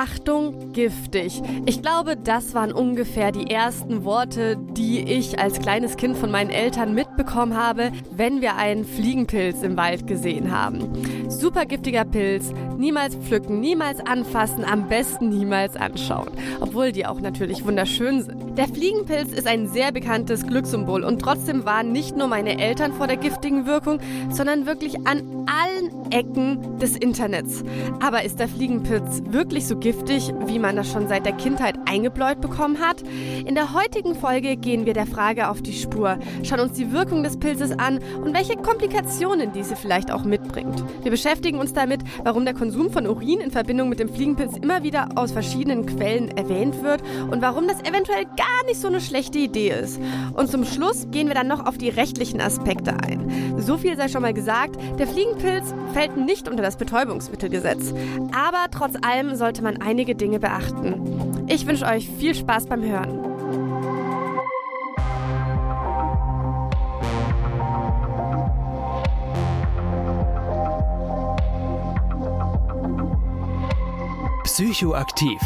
Achtung, giftig. Ich glaube, das waren ungefähr die ersten Worte, die ich als kleines Kind von meinen Eltern mitbekommen habe, wenn wir einen Fliegenpilz im Wald gesehen haben. Super giftiger Pilz, niemals pflücken, niemals anfassen, am besten niemals anschauen. Obwohl die auch natürlich wunderschön sind. Der Fliegenpilz ist ein sehr bekanntes Glückssymbol und trotzdem waren nicht nur meine Eltern vor der giftigen Wirkung, sondern wirklich an allen Ecken des Internets. Aber ist der Fliegenpilz wirklich so giftig, wie man das schon seit der Kindheit eingebläut bekommen hat? In der heutigen Folge gehen wir der Frage auf die Spur, schauen uns die Wirkung des Pilzes an und welche Komplikationen diese vielleicht auch mitbringt. Wir beschäftigen uns damit, warum der Konsum von Urin in Verbindung mit dem Fliegenpilz immer wieder aus verschiedenen Quellen erwähnt wird und warum das eventuell gar nicht so eine schlechte Idee ist. Und zum Schluss gehen wir dann noch auf die rechtlichen Aspekte ein. So viel sei schon mal gesagt, der Fliegenpilz fällt nicht unter das Betäubungsmittelgesetz. Aber trotz allem sollte man einige Dinge beachten. Ich wünsche euch viel Spaß beim Hören. Psychoaktiv.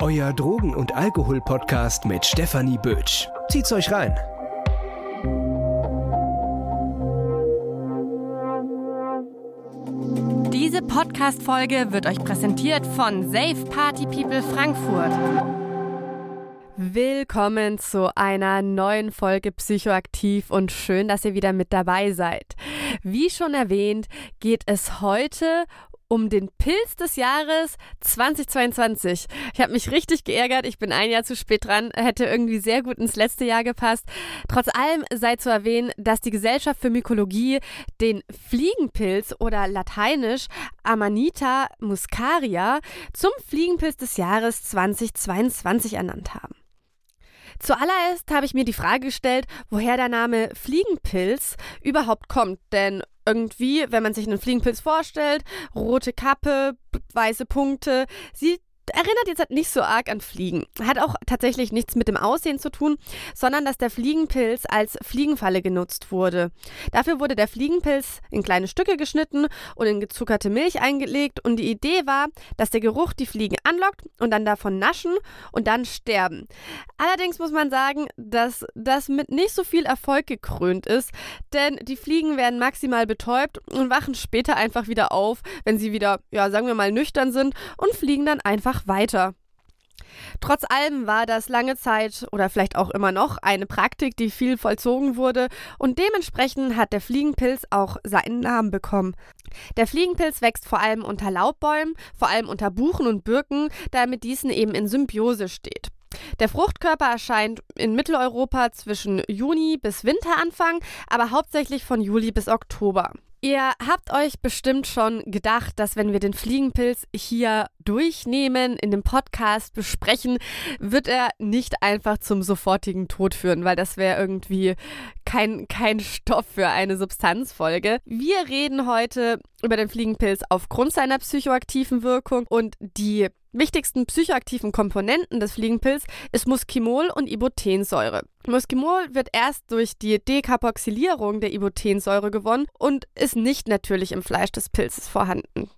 Euer Drogen- und Alkohol-Podcast mit Stefanie Bötsch. Zieht's euch rein. Diese Podcast-Folge wird euch präsentiert von Safe Party People Frankfurt. Willkommen zu einer neuen Folge Psychoaktiv und schön, dass ihr wieder mit dabei seid. Wie schon erwähnt, geht es heute um den Pilz des Jahres 2022. Ich habe mich richtig geärgert. Ich bin ein Jahr zu spät dran. Hätte irgendwie sehr gut ins letzte Jahr gepasst. Trotz allem sei zu erwähnen, dass die Gesellschaft für Mykologie den Fliegenpilz oder lateinisch Amanita muscaria zum Fliegenpilz des Jahres 2022 ernannt haben. Zuallererst habe ich mir die Frage gestellt, woher der Name Fliegenpilz überhaupt kommt, denn irgendwie, wenn man sich einen Fliegenpilz vorstellt, rote Kappe, weiße Punkte, sieht erinnert jetzt halt nicht so arg an Fliegen. Hat auch tatsächlich nichts mit dem Aussehen zu tun, sondern dass der Fliegenpilz als Fliegenfalle genutzt wurde. Dafür wurde der Fliegenpilz in kleine Stücke geschnitten und in gezuckerte Milch eingelegt und die Idee war, dass der Geruch die Fliegen anlockt und dann davon naschen und dann sterben. Allerdings muss man sagen, dass das mit nicht so viel Erfolg gekrönt ist, denn die Fliegen werden maximal betäubt und wachen später einfach wieder auf, wenn sie wieder, ja, sagen wir mal, nüchtern sind und fliegen dann einfach einfach weiter. Trotz allem war das lange Zeit oder vielleicht auch immer noch eine Praktik, die viel vollzogen wurde und dementsprechend hat der Fliegenpilz auch seinen Namen bekommen. Der Fliegenpilz wächst vor allem unter Laubbäumen, vor allem unter Buchen und Birken, da er mit diesen eben in Symbiose steht. Der Fruchtkörper erscheint in Mitteleuropa zwischen Juni bis Winteranfang, aber hauptsächlich von Juli bis Oktober. Ihr habt euch bestimmt schon gedacht, dass wenn wir den Fliegenpilz hier durchnehmen, in dem Podcast besprechen, wird er nicht einfach zum sofortigen Tod führen, weil das wäre irgendwie kein, kein Stoff für eine Substanzfolge. Wir reden heute über den Fliegenpilz aufgrund seiner psychoaktiven Wirkung und die wichtigsten psychoaktiven Komponenten des Fliegenpilz ist Muskimol und Ibotensäure. Muskimol wird erst durch die Dekarboxylierung der Ibotensäure gewonnen und ist nicht natürlich im Fleisch des Pilzes vorhanden.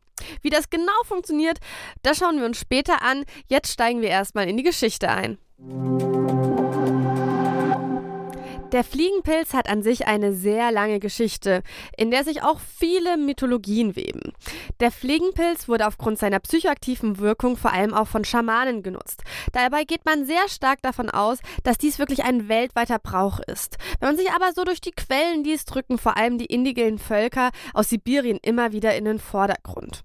Wie das genau funktioniert, das schauen wir uns später an. Jetzt steigen wir erstmal in die Geschichte ein. Der Fliegenpilz hat an sich eine sehr lange Geschichte, in der sich auch viele Mythologien weben. Der Fliegenpilz wurde aufgrund seiner psychoaktiven Wirkung vor allem auch von Schamanen genutzt. Dabei geht man sehr stark davon aus, dass dies wirklich ein weltweiter Brauch ist. Wenn man sich aber so durch die Quellen liest, drücken vor allem die indigenen Völker aus Sibirien immer wieder in den Vordergrund.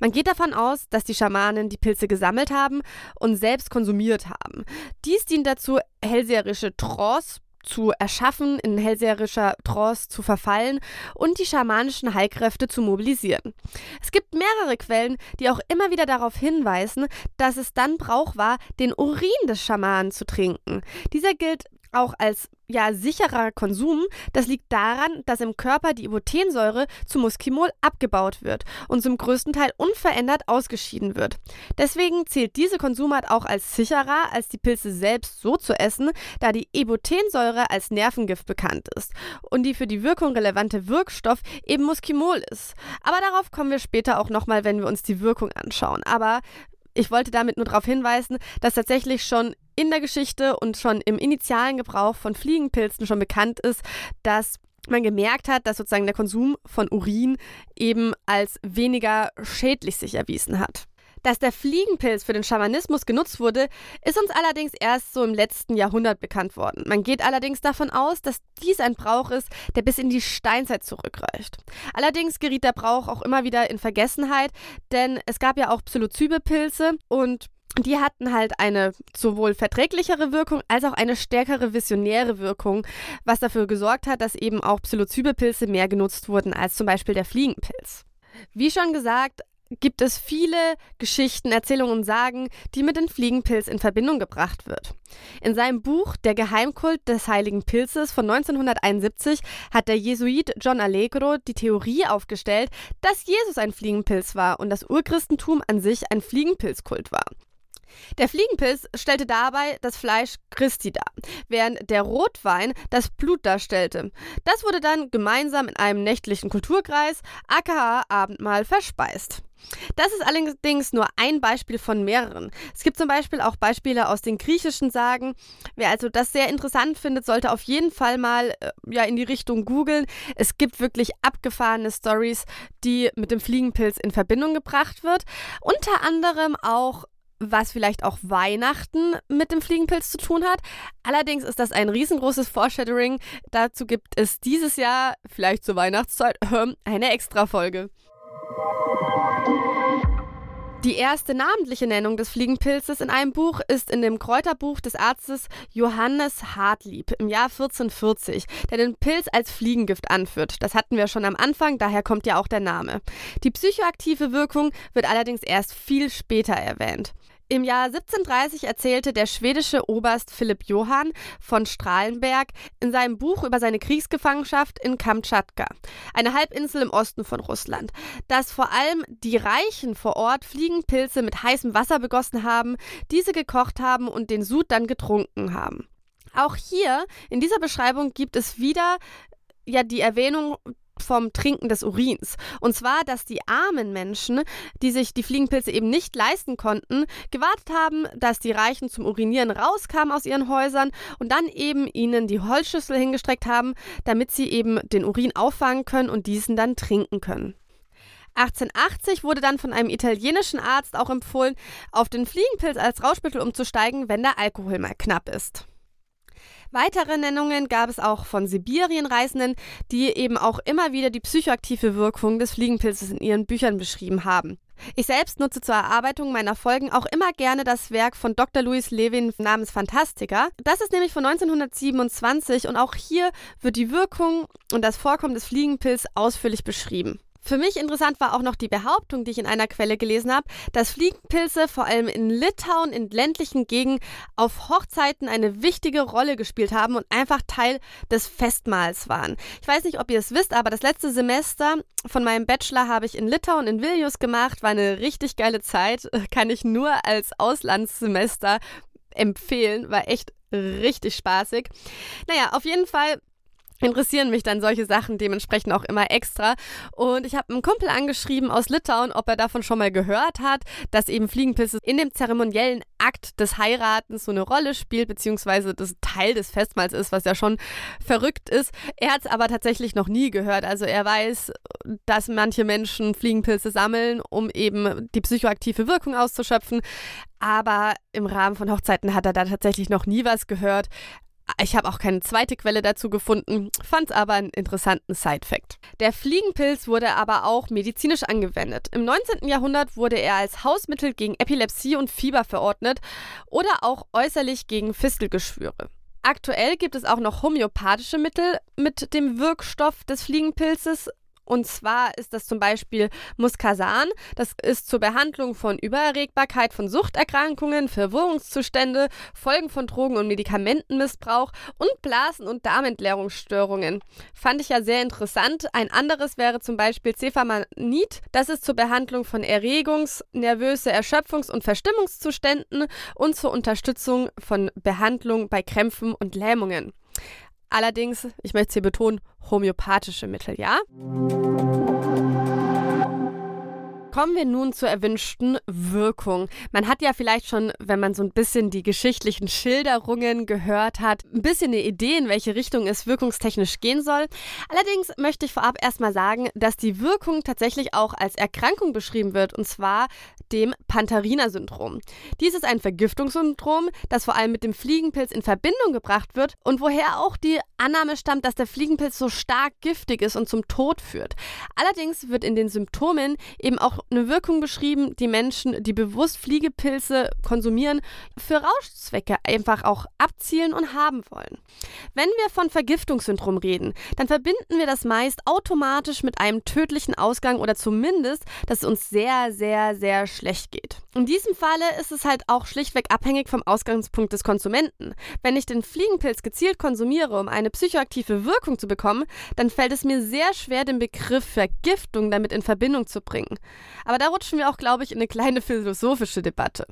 Man geht davon aus, dass die Schamanen die Pilze gesammelt haben und selbst konsumiert haben. Dies dient dazu, hellseherische Trance zu erschaffen, in hellseherischer Trance zu verfallen und die schamanischen Heilkräfte zu mobilisieren. Es gibt mehrere Quellen, die auch immer wieder darauf hinweisen, dass es dann Brauch war, den Urin des Schamanen zu trinken. Dieser gilt auch als ja, sicherer Konsum, das liegt daran, dass im Körper die Ibotensäure zu Muskimol abgebaut wird und zum größten Teil unverändert ausgeschieden wird. Deswegen zählt diese Konsumart auch als sicherer, als die Pilze selbst so zu essen, da die Ibotensäure als Nervengift bekannt ist und die für die Wirkung relevante Wirkstoff eben Muskimol ist. Aber darauf kommen wir später auch nochmal, wenn wir uns die Wirkung anschauen. Aber Ich wollte damit nur darauf hinweisen, dass tatsächlich schon in der Geschichte und schon im initialen Gebrauch von Fliegenpilzen schon bekannt ist, dass man gemerkt hat, dass sozusagen der Konsum von Urin eben als weniger schädlich sich erwiesen hat. Dass der Fliegenpilz für den Schamanismus genutzt wurde, ist uns allerdings erst so im letzten Jahrhundert bekannt worden. Man geht allerdings davon aus, dass dies ein Brauch ist, der bis in die Steinzeit zurückreicht. Allerdings geriet der Brauch auch immer wieder in Vergessenheit, denn es gab ja auch Psilocybepilze und die hatten halt eine sowohl verträglichere Wirkung als auch eine stärkere visionäre Wirkung, was dafür gesorgt hat, dass eben auch Psilocybepilze mehr genutzt wurden als zum Beispiel der Fliegenpilz. Wie schon gesagt, gibt es viele Geschichten, Erzählungen und Sagen, die mit dem Fliegenpilz in Verbindung gebracht wird. In seinem Buch Der Geheimkult des heiligen Pilzes von 1971 hat der Jesuit John Allegro die Theorie aufgestellt, dass Jesus ein Fliegenpilz war und das Urchristentum an sich ein Fliegenpilzkult war. Der Fliegenpilz stellte dabei das Fleisch Christi dar, während der Rotwein das Blut darstellte. Das wurde dann gemeinsam in einem nächtlichen Kulturkreis, aka Abendmahl, verspeist. Das ist allerdings nur ein Beispiel von mehreren. Es gibt zum Beispiel auch Beispiele aus den griechischen Sagen. Wer also das sehr interessant findet, sollte auf jeden Fall mal äh, ja, in die Richtung googeln. Es gibt wirklich abgefahrene Stories, die mit dem Fliegenpilz in Verbindung gebracht wird. Unter anderem auch was vielleicht auch Weihnachten mit dem Fliegenpilz zu tun hat. Allerdings ist das ein riesengroßes Foreshadowing. Dazu gibt es dieses Jahr, vielleicht zur Weihnachtszeit, eine Extra-Folge. Die erste namentliche Nennung des Fliegenpilzes in einem Buch ist in dem Kräuterbuch des Arztes Johannes Hartlieb im Jahr 1440, der den Pilz als Fliegengift anführt. Das hatten wir schon am Anfang, daher kommt ja auch der Name. Die psychoaktive Wirkung wird allerdings erst viel später erwähnt. Im Jahr 1730 erzählte der schwedische Oberst Philipp Johann von Strahlenberg in seinem Buch über seine Kriegsgefangenschaft in Kamtschatka, eine Halbinsel im Osten von Russland, dass vor allem die Reichen vor Ort Fliegenpilze mit heißem Wasser begossen haben, diese gekocht haben und den Sud dann getrunken haben. Auch hier in dieser Beschreibung gibt es wieder ja die Erwähnung vom Trinken des Urins. Und zwar, dass die armen Menschen, die sich die Fliegenpilze eben nicht leisten konnten, gewartet haben, dass die Reichen zum Urinieren rauskamen aus ihren Häusern und dann eben ihnen die Holzschüssel hingestreckt haben, damit sie eben den Urin auffangen können und diesen dann trinken können. 1880 wurde dann von einem italienischen Arzt auch empfohlen, auf den Fliegenpilz als Rauschmittel umzusteigen, wenn der Alkohol mal knapp ist. Weitere Nennungen gab es auch von Sibirienreisenden, die eben auch immer wieder die psychoaktive Wirkung des Fliegenpilzes in ihren Büchern beschrieben haben. Ich selbst nutze zur Erarbeitung meiner Folgen auch immer gerne das Werk von Dr. Louis Levin namens Fantastica. Das ist nämlich von 1927 und auch hier wird die Wirkung und das Vorkommen des Fliegenpilz ausführlich beschrieben. Für mich interessant war auch noch die Behauptung, die ich in einer Quelle gelesen habe, dass Fliegenpilze vor allem in Litauen in ländlichen Gegenden auf Hochzeiten eine wichtige Rolle gespielt haben und einfach Teil des Festmahls waren. Ich weiß nicht, ob ihr es wisst, aber das letzte Semester von meinem Bachelor habe ich in Litauen in Vilnius gemacht, war eine richtig geile Zeit, kann ich nur als Auslandssemester empfehlen, war echt richtig spaßig. Naja, auf jeden Fall interessieren mich dann solche Sachen dementsprechend auch immer extra. Und ich habe einen Kumpel angeschrieben aus Litauen, ob er davon schon mal gehört hat, dass eben Fliegenpilze in dem zeremoniellen Akt des Heiratens so eine Rolle spielt, beziehungsweise das Teil des Festmahls ist, was ja schon verrückt ist. Er hat es aber tatsächlich noch nie gehört. Also er weiß, dass manche Menschen Fliegenpilze sammeln, um eben die psychoaktive Wirkung auszuschöpfen. Aber im Rahmen von Hochzeiten hat er da tatsächlich noch nie was gehört. Ich habe auch keine zweite Quelle dazu gefunden, fand es aber einen interessanten Side-Fact. Der Fliegenpilz wurde aber auch medizinisch angewendet. Im 19. Jahrhundert wurde er als Hausmittel gegen Epilepsie und Fieber verordnet oder auch äußerlich gegen Fistelgeschwüre. Aktuell gibt es auch noch homöopathische Mittel mit dem Wirkstoff des Fliegenpilzes und zwar ist das zum Beispiel Muscasan. Das ist zur Behandlung von Übererregbarkeit von Suchterkrankungen, Verwirrungszustände, Folgen von Drogen- und Medikamentenmissbrauch und Blasen- und Darmentleerungsstörungen. Fand ich ja sehr interessant. Ein anderes wäre zum Beispiel Cefamanid. Das ist zur Behandlung von Erregungs-, nervöse Erschöpfungs- und Verstimmungszuständen und zur Unterstützung von Behandlung bei Krämpfen und Lähmungen. Allerdings, ich möchte es hier betonen, homöopathische Mittel, ja? Kommen wir nun zur erwünschten Wirkung. Man hat ja vielleicht schon, wenn man so ein bisschen die geschichtlichen Schilderungen gehört hat, ein bisschen eine Idee, in welche Richtung es wirkungstechnisch gehen soll. Allerdings möchte ich vorab erstmal sagen, dass die Wirkung tatsächlich auch als Erkrankung beschrieben wird, und zwar dem Pantherina-Syndrom. Dies ist ein Vergiftungssyndrom, das vor allem mit dem Fliegenpilz in Verbindung gebracht wird und woher auch die Annahme stammt, dass der Fliegenpilz so stark giftig ist und zum Tod führt. Allerdings wird in den Symptomen eben auch eine Wirkung beschrieben, die Menschen, die bewusst Fliegepilze konsumieren, für Rauschzwecke einfach auch abzielen und haben wollen. Wenn wir von Vergiftungssyndrom reden, dann verbinden wir das meist automatisch mit einem tödlichen Ausgang oder zumindest, dass es uns sehr, sehr, sehr schlecht geht. In diesem Falle ist es halt auch schlichtweg abhängig vom Ausgangspunkt des Konsumenten. Wenn ich den Fliegenpilz gezielt konsumiere, um eine psychoaktive Wirkung zu bekommen, dann fällt es mir sehr schwer, den Begriff Vergiftung damit in Verbindung zu bringen. Aber da rutschen wir auch, glaube ich, in eine kleine philosophische Debatte.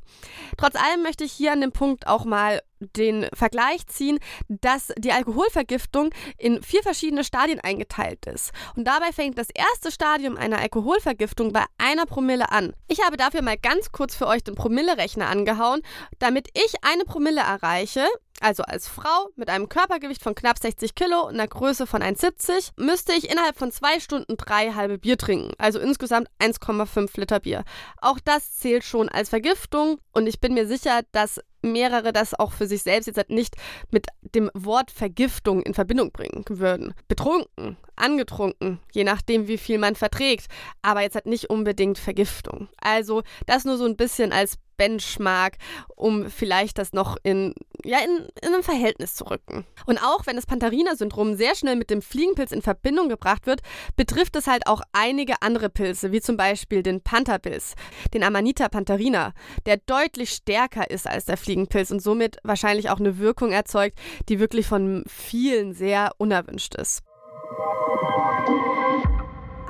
Trotz allem möchte ich hier an dem Punkt auch mal den Vergleich ziehen, dass die Alkoholvergiftung in vier verschiedene Stadien eingeteilt ist. Und dabei fängt das erste Stadium einer Alkoholvergiftung bei einer Promille an. Ich habe dafür mal ganz kurz für euch den Promillerechner angehauen. Damit ich eine Promille erreiche, also als Frau mit einem Körpergewicht von knapp 60 Kilo und einer Größe von 1,70, müsste ich innerhalb von zwei Stunden drei halbe Bier trinken, also insgesamt 1,5 Liter Bier. Auch das zählt schon als Vergiftung und ich bin mir sicher, dass mehrere das auch für sich selbst jetzt halt nicht mit dem Wort Vergiftung in Verbindung bringen würden. Betrunken, angetrunken, je nachdem, wie viel man verträgt, aber jetzt halt nicht unbedingt Vergiftung. Also das nur so ein bisschen als Benchmark, um vielleicht das noch in, ja, in, in ein Verhältnis zu rücken. Und auch wenn das Pantherina-Syndrom sehr schnell mit dem Fliegenpilz in Verbindung gebracht wird, betrifft es halt auch einige andere Pilze, wie zum Beispiel den Pantherpilz, den Amanita pantherina, der deutlich stärker ist als der Fliegenpilz und somit wahrscheinlich auch eine Wirkung erzeugt, die wirklich von vielen sehr unerwünscht ist.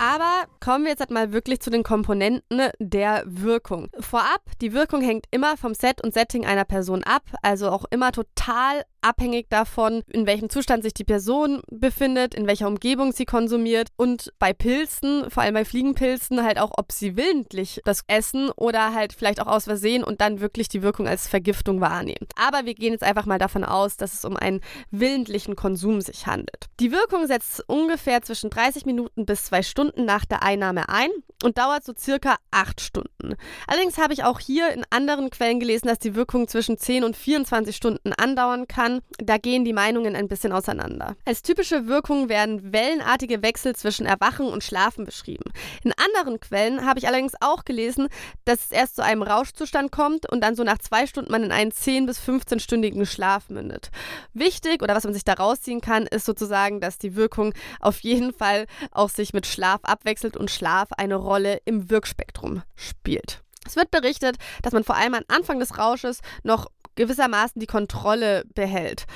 Aber kommen wir jetzt halt mal wirklich zu den Komponenten der Wirkung. Vorab, die Wirkung hängt immer vom Set und Setting einer Person ab, also auch immer total abhängig davon, in welchem Zustand sich die Person befindet, in welcher Umgebung sie konsumiert und bei Pilzen, vor allem bei Fliegenpilzen, halt auch, ob sie willentlich das essen oder halt vielleicht auch aus Versehen und dann wirklich die Wirkung als Vergiftung wahrnehmen. Aber wir gehen jetzt einfach mal davon aus, dass es um einen willentlichen Konsum sich handelt. Die Wirkung setzt ungefähr zwischen 30 Minuten bis zwei Stunden nach der Einnahme ein und dauert so circa acht Stunden. Allerdings habe ich auch hier in anderen Quellen gelesen, dass die Wirkung zwischen 10 und 24 Stunden andauern kann kann, da gehen die Meinungen ein bisschen auseinander. Als typische Wirkung werden wellenartige Wechsel zwischen Erwachen und Schlafen beschrieben. In anderen Quellen habe ich allerdings auch gelesen, dass es erst zu einem Rauschzustand kommt und dann so nach zwei Stunden man in einen 10- bis 15-stündigen Schlaf mündet. Wichtig oder was man sich da rausziehen kann, ist sozusagen, dass die Wirkung auf jeden Fall auch sich mit Schlaf abwechselt und Schlaf eine Rolle im Wirkspektrum spielt. Es wird berichtet, dass man vor allem am Anfang des Rausches noch gewissermaßen die Kontrolle behält.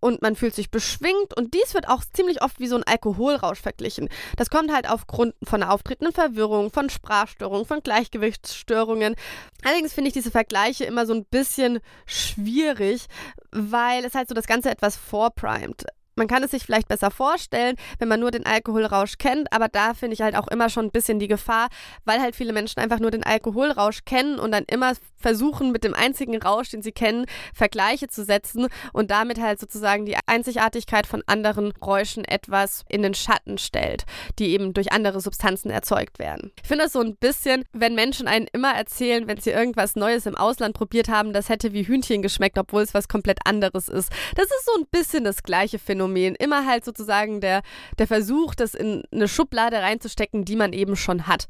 Und man fühlt sich beschwingt und dies wird auch ziemlich oft wie so ein Alkoholrausch verglichen. Das kommt halt aufgrund von auftretenden Verwirrung, von Sprachstörungen, von Gleichgewichtsstörungen. Allerdings finde ich diese Vergleiche immer so ein bisschen schwierig, weil es halt so das Ganze etwas vorprimet. Man kann es sich vielleicht besser vorstellen, wenn man nur den Alkoholrausch kennt, aber da finde ich halt auch immer schon ein bisschen die Gefahr, weil halt viele Menschen einfach nur den Alkoholrausch kennen und dann immer versuchen, mit dem einzigen Rausch, den sie kennen, Vergleiche zu setzen und damit halt sozusagen die Einzigartigkeit von anderen Räuschen etwas in den Schatten stellt, die eben durch andere Substanzen erzeugt werden. Ich finde das so ein bisschen, wenn Menschen einen immer erzählen, wenn sie irgendwas Neues im Ausland probiert haben, das hätte wie Hühnchen geschmeckt, obwohl es was komplett anderes ist. Das ist so ein bisschen das gleiche Phänomen. Phänomen. Immer halt sozusagen der, der Versuch, das in eine Schublade reinzustecken, die man eben schon hat.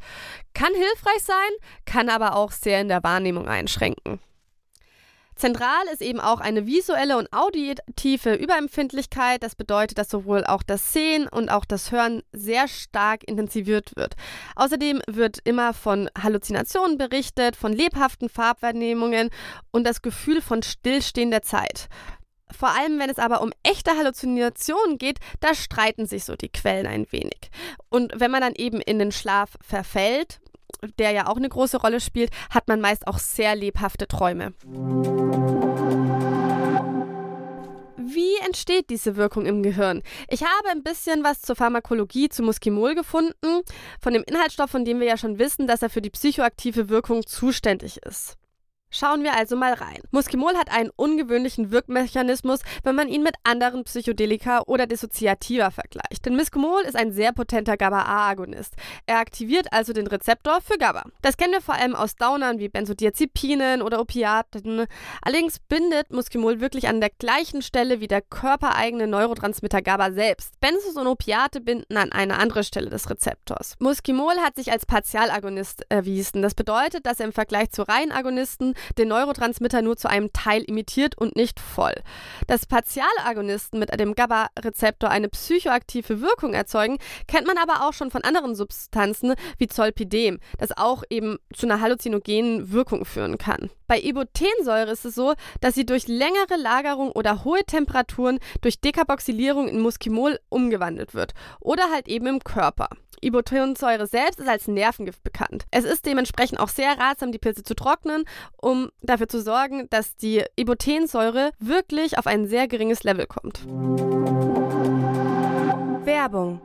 Kann hilfreich sein, kann aber auch sehr in der Wahrnehmung einschränken. Zentral ist eben auch eine visuelle und auditive Überempfindlichkeit. Das bedeutet, dass sowohl auch das Sehen und auch das Hören sehr stark intensiviert wird. Außerdem wird immer von Halluzinationen berichtet, von lebhaften Farbwahrnehmungen und das Gefühl von Stillstehen der Zeit. Vor allem, wenn es aber um echte Halluzinationen geht, da streiten sich so die Quellen ein wenig. Und wenn man dann eben in den Schlaf verfällt, der ja auch eine große Rolle spielt, hat man meist auch sehr lebhafte Träume. Wie entsteht diese Wirkung im Gehirn? Ich habe ein bisschen was zur Pharmakologie zu Muskimol gefunden, von dem Inhaltsstoff, von dem wir ja schon wissen, dass er für die psychoaktive Wirkung zuständig ist. Schauen wir also mal rein. Muskimol hat einen ungewöhnlichen Wirkmechanismus, wenn man ihn mit anderen Psychedelika oder Dissoziativa vergleicht. Denn Muskimol ist ein sehr potenter GABA-A-Agonist. Er aktiviert also den Rezeptor für GABA. Das kennen wir vor allem aus Downern wie Benzodiazepinen oder Opiaten. Allerdings bindet Muskimol wirklich an der gleichen Stelle wie der körpereigene Neurotransmitter GABA selbst. Benzos und Opiate binden an eine andere Stelle des Rezeptors. Muskimol hat sich als Partialagonist erwiesen. Das bedeutet, dass er im Vergleich zu Reihenagonisten den Neurotransmitter nur zu einem Teil imitiert und nicht voll. Dass Partialagonisten mit dem GABA-Rezeptor eine psychoaktive Wirkung erzeugen, kennt man aber auch schon von anderen Substanzen wie Zolpidem, das auch eben zu einer halluzinogenen Wirkung führen kann. Bei Ibotensäure ist es so, dass sie durch längere Lagerung oder hohe Temperaturen durch Dekarboxylierung in Muskimol umgewandelt wird oder halt eben im Körper. Ibotensäure selbst ist als Nervengift bekannt. Es ist dementsprechend auch sehr ratsam, die Pilze zu trocknen, um dafür zu sorgen, dass die Ibotensäure wirklich auf ein sehr geringes Level kommt. Werbung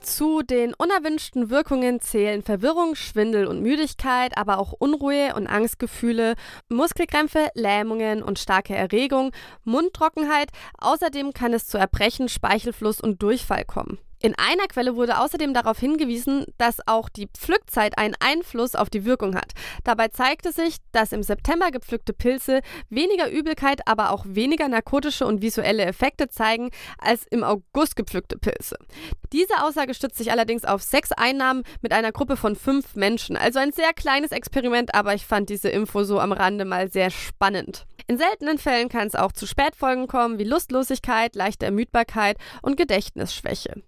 Zu den unerwünschten Wirkungen zählen Verwirrung, Schwindel und Müdigkeit, aber auch Unruhe und Angstgefühle, Muskelkrämpfe, Lähmungen und starke Erregung, Mundtrockenheit. Außerdem kann es zu Erbrechen, Speichelfluss und Durchfall kommen. In einer Quelle wurde außerdem darauf hingewiesen, dass auch die Pflückzeit einen Einfluss auf die Wirkung hat. Dabei zeigte sich, dass im September gepflückte Pilze weniger Übelkeit, aber auch weniger narkotische und visuelle Effekte zeigen als im August gepflückte Pilze. Diese Aussage stützt sich allerdings auf sechs Einnahmen mit einer Gruppe von fünf Menschen. Also ein sehr kleines Experiment, aber ich fand diese Info so am Rande mal sehr spannend. In seltenen Fällen kann es auch zu Spätfolgen kommen, wie Lustlosigkeit, leichte Ermüdbarkeit und Gedächtnisschwäche.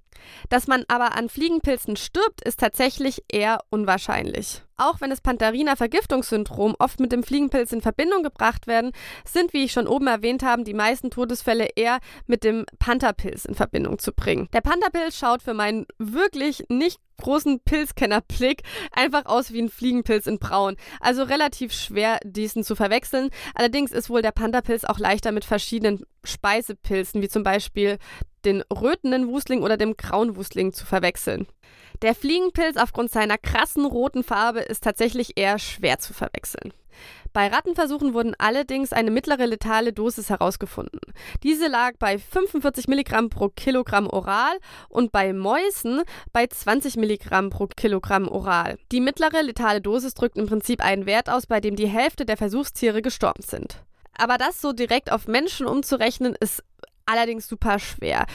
Dass man aber an Fliegenpilzen stirbt, ist tatsächlich eher unwahrscheinlich. Auch wenn das Pantherina-Vergiftungssyndrom oft mit dem Fliegenpilz in Verbindung gebracht werden, sind, wie ich schon oben erwähnt habe, die meisten Todesfälle eher mit dem Pantherpilz in Verbindung zu bringen. Der Pantherpilz schaut für meinen wirklich nicht großen Pilzkennerblick einfach aus wie ein Fliegenpilz in Braun. Also relativ schwer, diesen zu verwechseln. Allerdings ist wohl der Pantherpilz auch leichter mit verschiedenen Speisepilzen, wie zum Beispiel den rötenden Wusling oder dem grauen Wusling zu verwechseln. Der Fliegenpilz aufgrund seiner krassen roten Farbe ist tatsächlich eher schwer zu verwechseln. Bei Rattenversuchen wurden allerdings eine mittlere letale Dosis herausgefunden. Diese lag bei 45 Milligramm pro Kilogramm oral und bei Mäusen bei 20 Milligramm pro Kilogramm oral. Die mittlere letale Dosis drückt im Prinzip einen Wert aus, bei dem die Hälfte der Versuchstiere gestorben sind. Aber das so direkt auf Menschen umzurechnen, ist allerdings super schwer.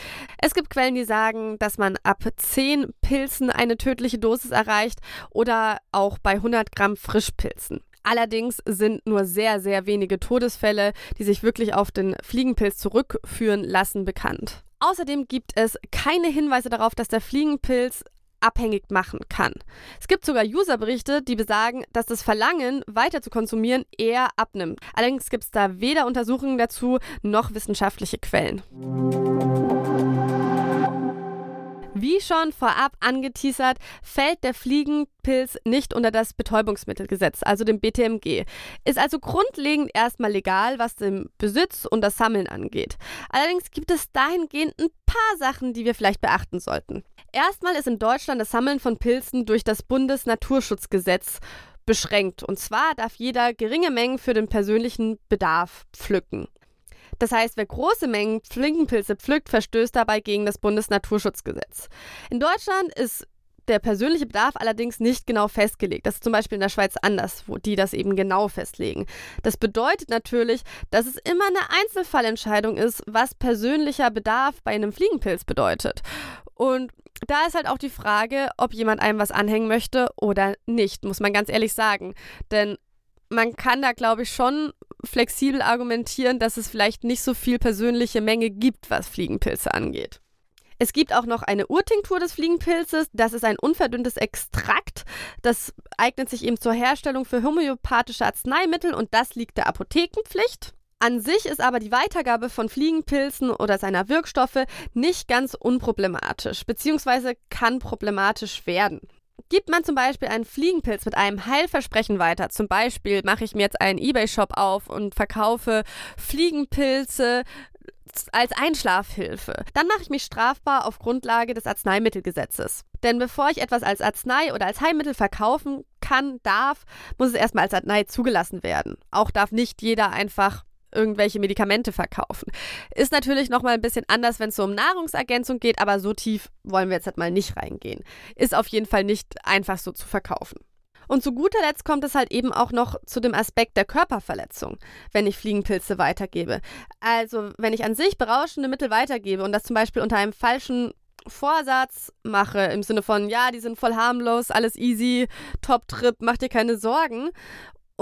Es gibt Quellen, die sagen, dass man ab 10 Pilzen eine tödliche Dosis erreicht oder auch bei 100 Gramm Frischpilzen. Allerdings sind nur sehr, sehr wenige Todesfälle, die sich wirklich auf den Fliegenpilz zurückführen lassen, bekannt. Außerdem gibt es keine Hinweise darauf, dass der Fliegenpilz abhängig machen kann. Es gibt sogar Userberichte, die besagen, dass das Verlangen, weiter zu konsumieren, eher abnimmt. Allerdings gibt es da weder Untersuchungen dazu noch wissenschaftliche Quellen. Wie schon vorab angeteasert, fällt der Fliegenpilz nicht unter das Betäubungsmittelgesetz, also dem BTMG. Ist also grundlegend erstmal legal, was den Besitz und das Sammeln angeht. Allerdings gibt es dahingehend ein paar Sachen, die wir vielleicht beachten sollten. Erstmal ist in Deutschland das Sammeln von Pilzen durch das Bundesnaturschutzgesetz beschränkt. Und zwar darf jeder geringe Mengen für den persönlichen Bedarf pflücken. Das heißt, wer große Mengen Fliegenpilze pflückt, verstößt dabei gegen das Bundesnaturschutzgesetz. In Deutschland ist der persönliche Bedarf allerdings nicht genau festgelegt. Das ist zum Beispiel in der Schweiz anders, wo die das eben genau festlegen. Das bedeutet natürlich, dass es immer eine Einzelfallentscheidung ist, was persönlicher Bedarf bei einem Fliegenpilz bedeutet. Und da ist halt auch die Frage, ob jemand einem was anhängen möchte oder nicht, muss man ganz ehrlich sagen. Denn man kann da, glaube ich, schon flexibel argumentieren, dass es vielleicht nicht so viel persönliche Menge gibt, was Fliegenpilze angeht. Es gibt auch noch eine Urtinktur des Fliegenpilzes. Das ist ein unverdünntes Extrakt. Das eignet sich eben zur Herstellung für homöopathische Arzneimittel und das liegt der Apothekenpflicht. An sich ist aber die Weitergabe von Fliegenpilzen oder seiner Wirkstoffe nicht ganz unproblematisch, beziehungsweise kann problematisch werden. Gibt man zum Beispiel einen Fliegenpilz mit einem Heilversprechen weiter, zum Beispiel mache ich mir jetzt einen Ebay-Shop auf und verkaufe Fliegenpilze als Einschlafhilfe, dann mache ich mich strafbar auf Grundlage des Arzneimittelgesetzes. Denn bevor ich etwas als Arznei oder als Heilmittel verkaufen kann, darf, muss es erstmal als Arznei zugelassen werden. Auch darf nicht jeder einfach irgendwelche Medikamente verkaufen. Ist natürlich nochmal ein bisschen anders, wenn es so um Nahrungsergänzung geht, aber so tief wollen wir jetzt halt mal nicht reingehen. Ist auf jeden Fall nicht einfach so zu verkaufen. Und zu guter Letzt kommt es halt eben auch noch zu dem Aspekt der Körperverletzung, wenn ich Fliegenpilze weitergebe. Also, wenn ich an sich berauschende Mittel weitergebe und das zum Beispiel unter einem falschen Vorsatz mache, im Sinne von, ja, die sind voll harmlos, alles easy, Top-Trip, mach dir keine Sorgen.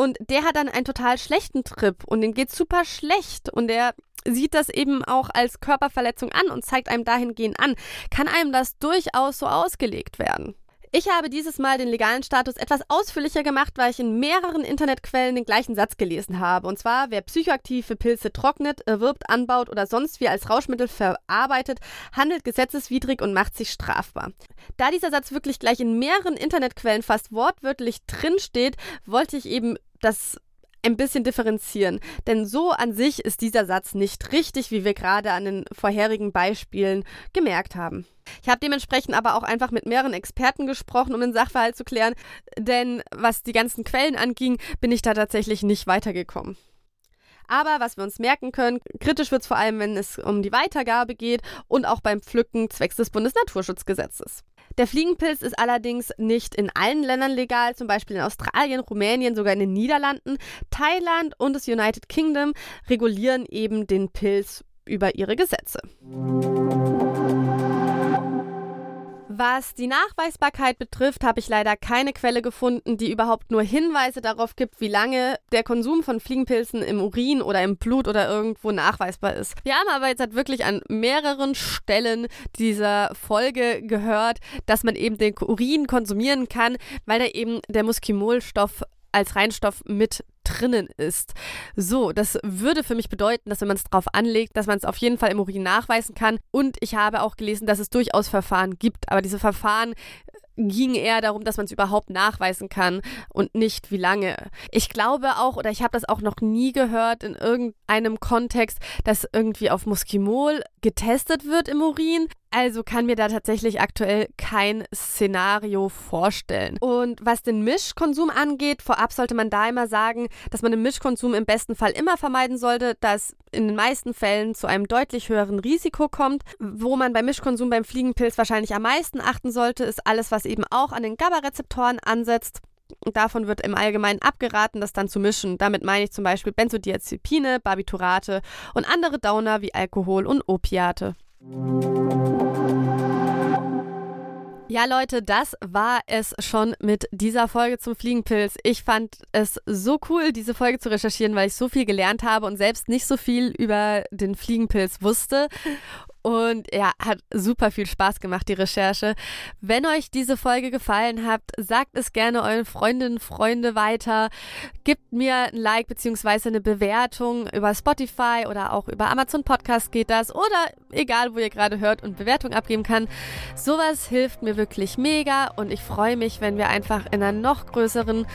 Und der hat dann einen total schlechten Trip und den geht super schlecht und der sieht das eben auch als Körperverletzung an und zeigt einem dahingehend an, kann einem das durchaus so ausgelegt werden. Ich habe dieses Mal den legalen Status etwas ausführlicher gemacht, weil ich in mehreren Internetquellen den gleichen Satz gelesen habe. Und zwar, wer psychoaktive Pilze trocknet, erwirbt, anbaut oder sonst wie als Rauschmittel verarbeitet, handelt gesetzeswidrig und macht sich strafbar. Da dieser Satz wirklich gleich in mehreren Internetquellen fast wortwörtlich drinsteht, wollte ich eben das ein bisschen differenzieren. Denn so an sich ist dieser Satz nicht richtig, wie wir gerade an den vorherigen Beispielen gemerkt haben. Ich habe dementsprechend aber auch einfach mit mehreren Experten gesprochen, um den Sachverhalt zu klären, denn was die ganzen Quellen anging, bin ich da tatsächlich nicht weitergekommen. Aber was wir uns merken können, kritisch wird es vor allem, wenn es um die Weitergabe geht und auch beim Pflücken zwecks des Bundesnaturschutzgesetzes. Der Fliegenpilz ist allerdings nicht in allen Ländern legal, zum Beispiel in Australien, Rumänien, sogar in den Niederlanden. Thailand und das United Kingdom regulieren eben den Pilz über ihre Gesetze. Was die Nachweisbarkeit betrifft, habe ich leider keine Quelle gefunden, die überhaupt nur Hinweise darauf gibt, wie lange der Konsum von Fliegenpilzen im Urin oder im Blut oder irgendwo nachweisbar ist. Wir haben aber jetzt halt wirklich an mehreren Stellen dieser Folge gehört, dass man eben den Urin konsumieren kann, weil da eben der Muskimolstoff als Reinstoff mit drinnen ist. So, das würde für mich bedeuten, dass wenn man es drauf anlegt, dass man es auf jeden Fall im Urin nachweisen kann. Und ich habe auch gelesen, dass es durchaus Verfahren gibt. Aber diese Verfahren ging eher darum, dass man es überhaupt nachweisen kann und nicht wie lange. Ich glaube auch, oder ich habe das auch noch nie gehört in irgendeinem Kontext, dass irgendwie auf Muskimol getestet wird im Urin. Also kann mir da tatsächlich aktuell kein Szenario vorstellen. Und was den Mischkonsum angeht, vorab sollte man da immer sagen, dass man den Mischkonsum im besten Fall immer vermeiden sollte, dass in den meisten Fällen zu einem deutlich höheren Risiko kommt. Wo man beim Mischkonsum beim Fliegenpilz wahrscheinlich am meisten achten sollte, ist alles, was eben auch an den GABA-Rezeptoren ansetzt. Davon wird im Allgemeinen abgeraten, das dann zu mischen. Damit meine ich zum Beispiel Benzodiazepine, Barbiturate und andere Downer wie Alkohol und Opiate. Ja, Leute, das war es schon mit dieser Folge zum Fliegenpilz. Ich fand es so cool, diese Folge zu recherchieren, weil ich so viel gelernt habe und selbst nicht so viel über den Fliegenpilz wusste. Und ja, hat super viel Spaß gemacht, die Recherche. Wenn euch diese Folge gefallen hat, sagt es gerne euren Freundinnen, Freunde weiter. Gebt mir ein Like bzw. eine Bewertung über Spotify oder auch über Amazon Podcast geht das. Oder egal, wo ihr gerade hört und Bewertung abgeben kann. Sowas hilft mir wirklich mega und ich freue mich, wenn wir einfach in einer noch größeren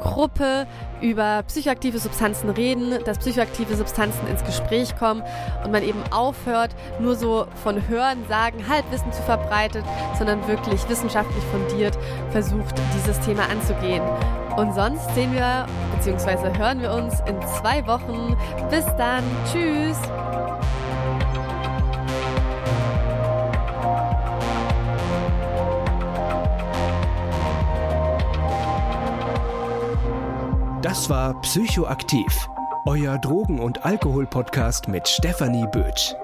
Gruppe über psychoaktive Substanzen reden, dass psychoaktive Substanzen ins Gespräch kommen und man eben aufhört, nur so von Hören, Sagen, Halbwissen zu verbreiten, sondern wirklich wissenschaftlich fundiert versucht, dieses Thema anzugehen. Und sonst sehen wir bzw. hören wir uns in zwei Wochen. Bis dann. Tschüss. Das war Psychoaktiv, euer Drogen- und Alkohol-Podcast mit Stefanie Bötsch.